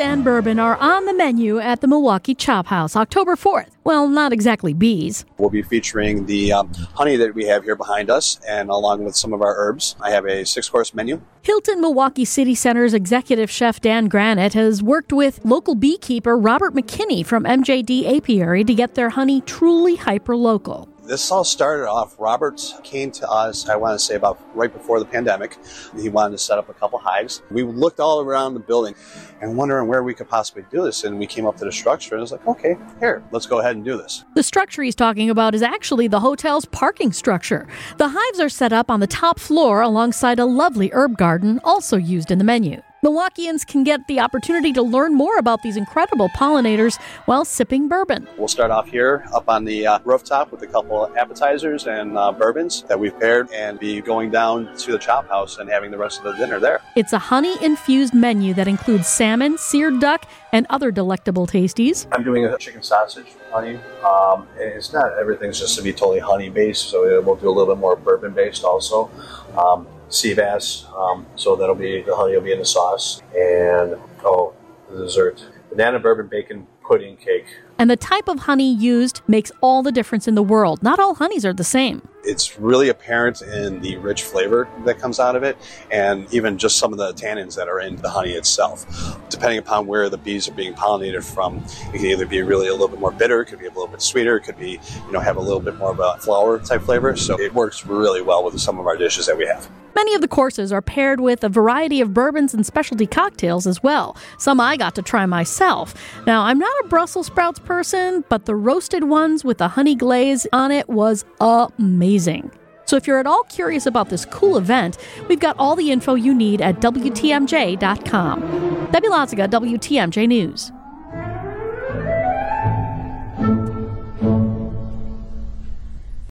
and bourbon are on the menu at the Milwaukee Chophouse October 4th. Well, not exactly bees. We'll be featuring the um, honey that we have here behind us, and along with some of our herbs. I have a six course menu. Hilton Milwaukee City Center's executive chef Dan Granite has worked with local beekeeper Robert McKinney from MJD Apiary to get their honey truly hyper local. This all started off, Robert came to us, I want to say about right before the pandemic. He wanted to set up a couple hives. We looked all around the building and wondering where we could possibly do this. And we came up to the structure and it was like, okay, here, let's go ahead and do this. The structure he's talking about is actually the hotel's parking structure. The hives are set up on the top floor alongside a lovely herb garden, also used in the menu. Milwaukeeans can get the opportunity to learn more about these incredible pollinators while sipping bourbon. We'll start off here up on the uh, rooftop with a couple of appetizers and uh, bourbons that we've paired and be going down to the chop house and having the rest of the dinner there. It's a honey infused menu that includes salmon, seared duck, and other delectable tasties. I'm doing a chicken sausage honey. Um, it's not everything's just to be totally honey based, so we'll do a little bit more bourbon based also. Um, sea bass. Um, so that'll be the honey will be in the sauce, and oh, the dessert, banana bourbon bacon pudding cake. And the type of honey used makes all the difference in the world. Not all honeys are the same. It's really apparent in the rich flavor that comes out of it, and even just some of the tannins that are in the honey itself. Depending upon where the bees are being pollinated from, it can either be really a little bit more bitter, it could be a little bit sweeter, it could be, you know, have a little bit more of a flower type flavor. So it works really well with some of our dishes that we have. Many of the courses are paired with a variety of bourbons and specialty cocktails as well. Some I got to try myself. Now, I'm not a Brussels sprouts person, but the roasted ones with the honey glaze on it was amazing. So if you're at all curious about this cool event, we've got all the info you need at WTMJ.com. Debbie Loziga, WTMJ News.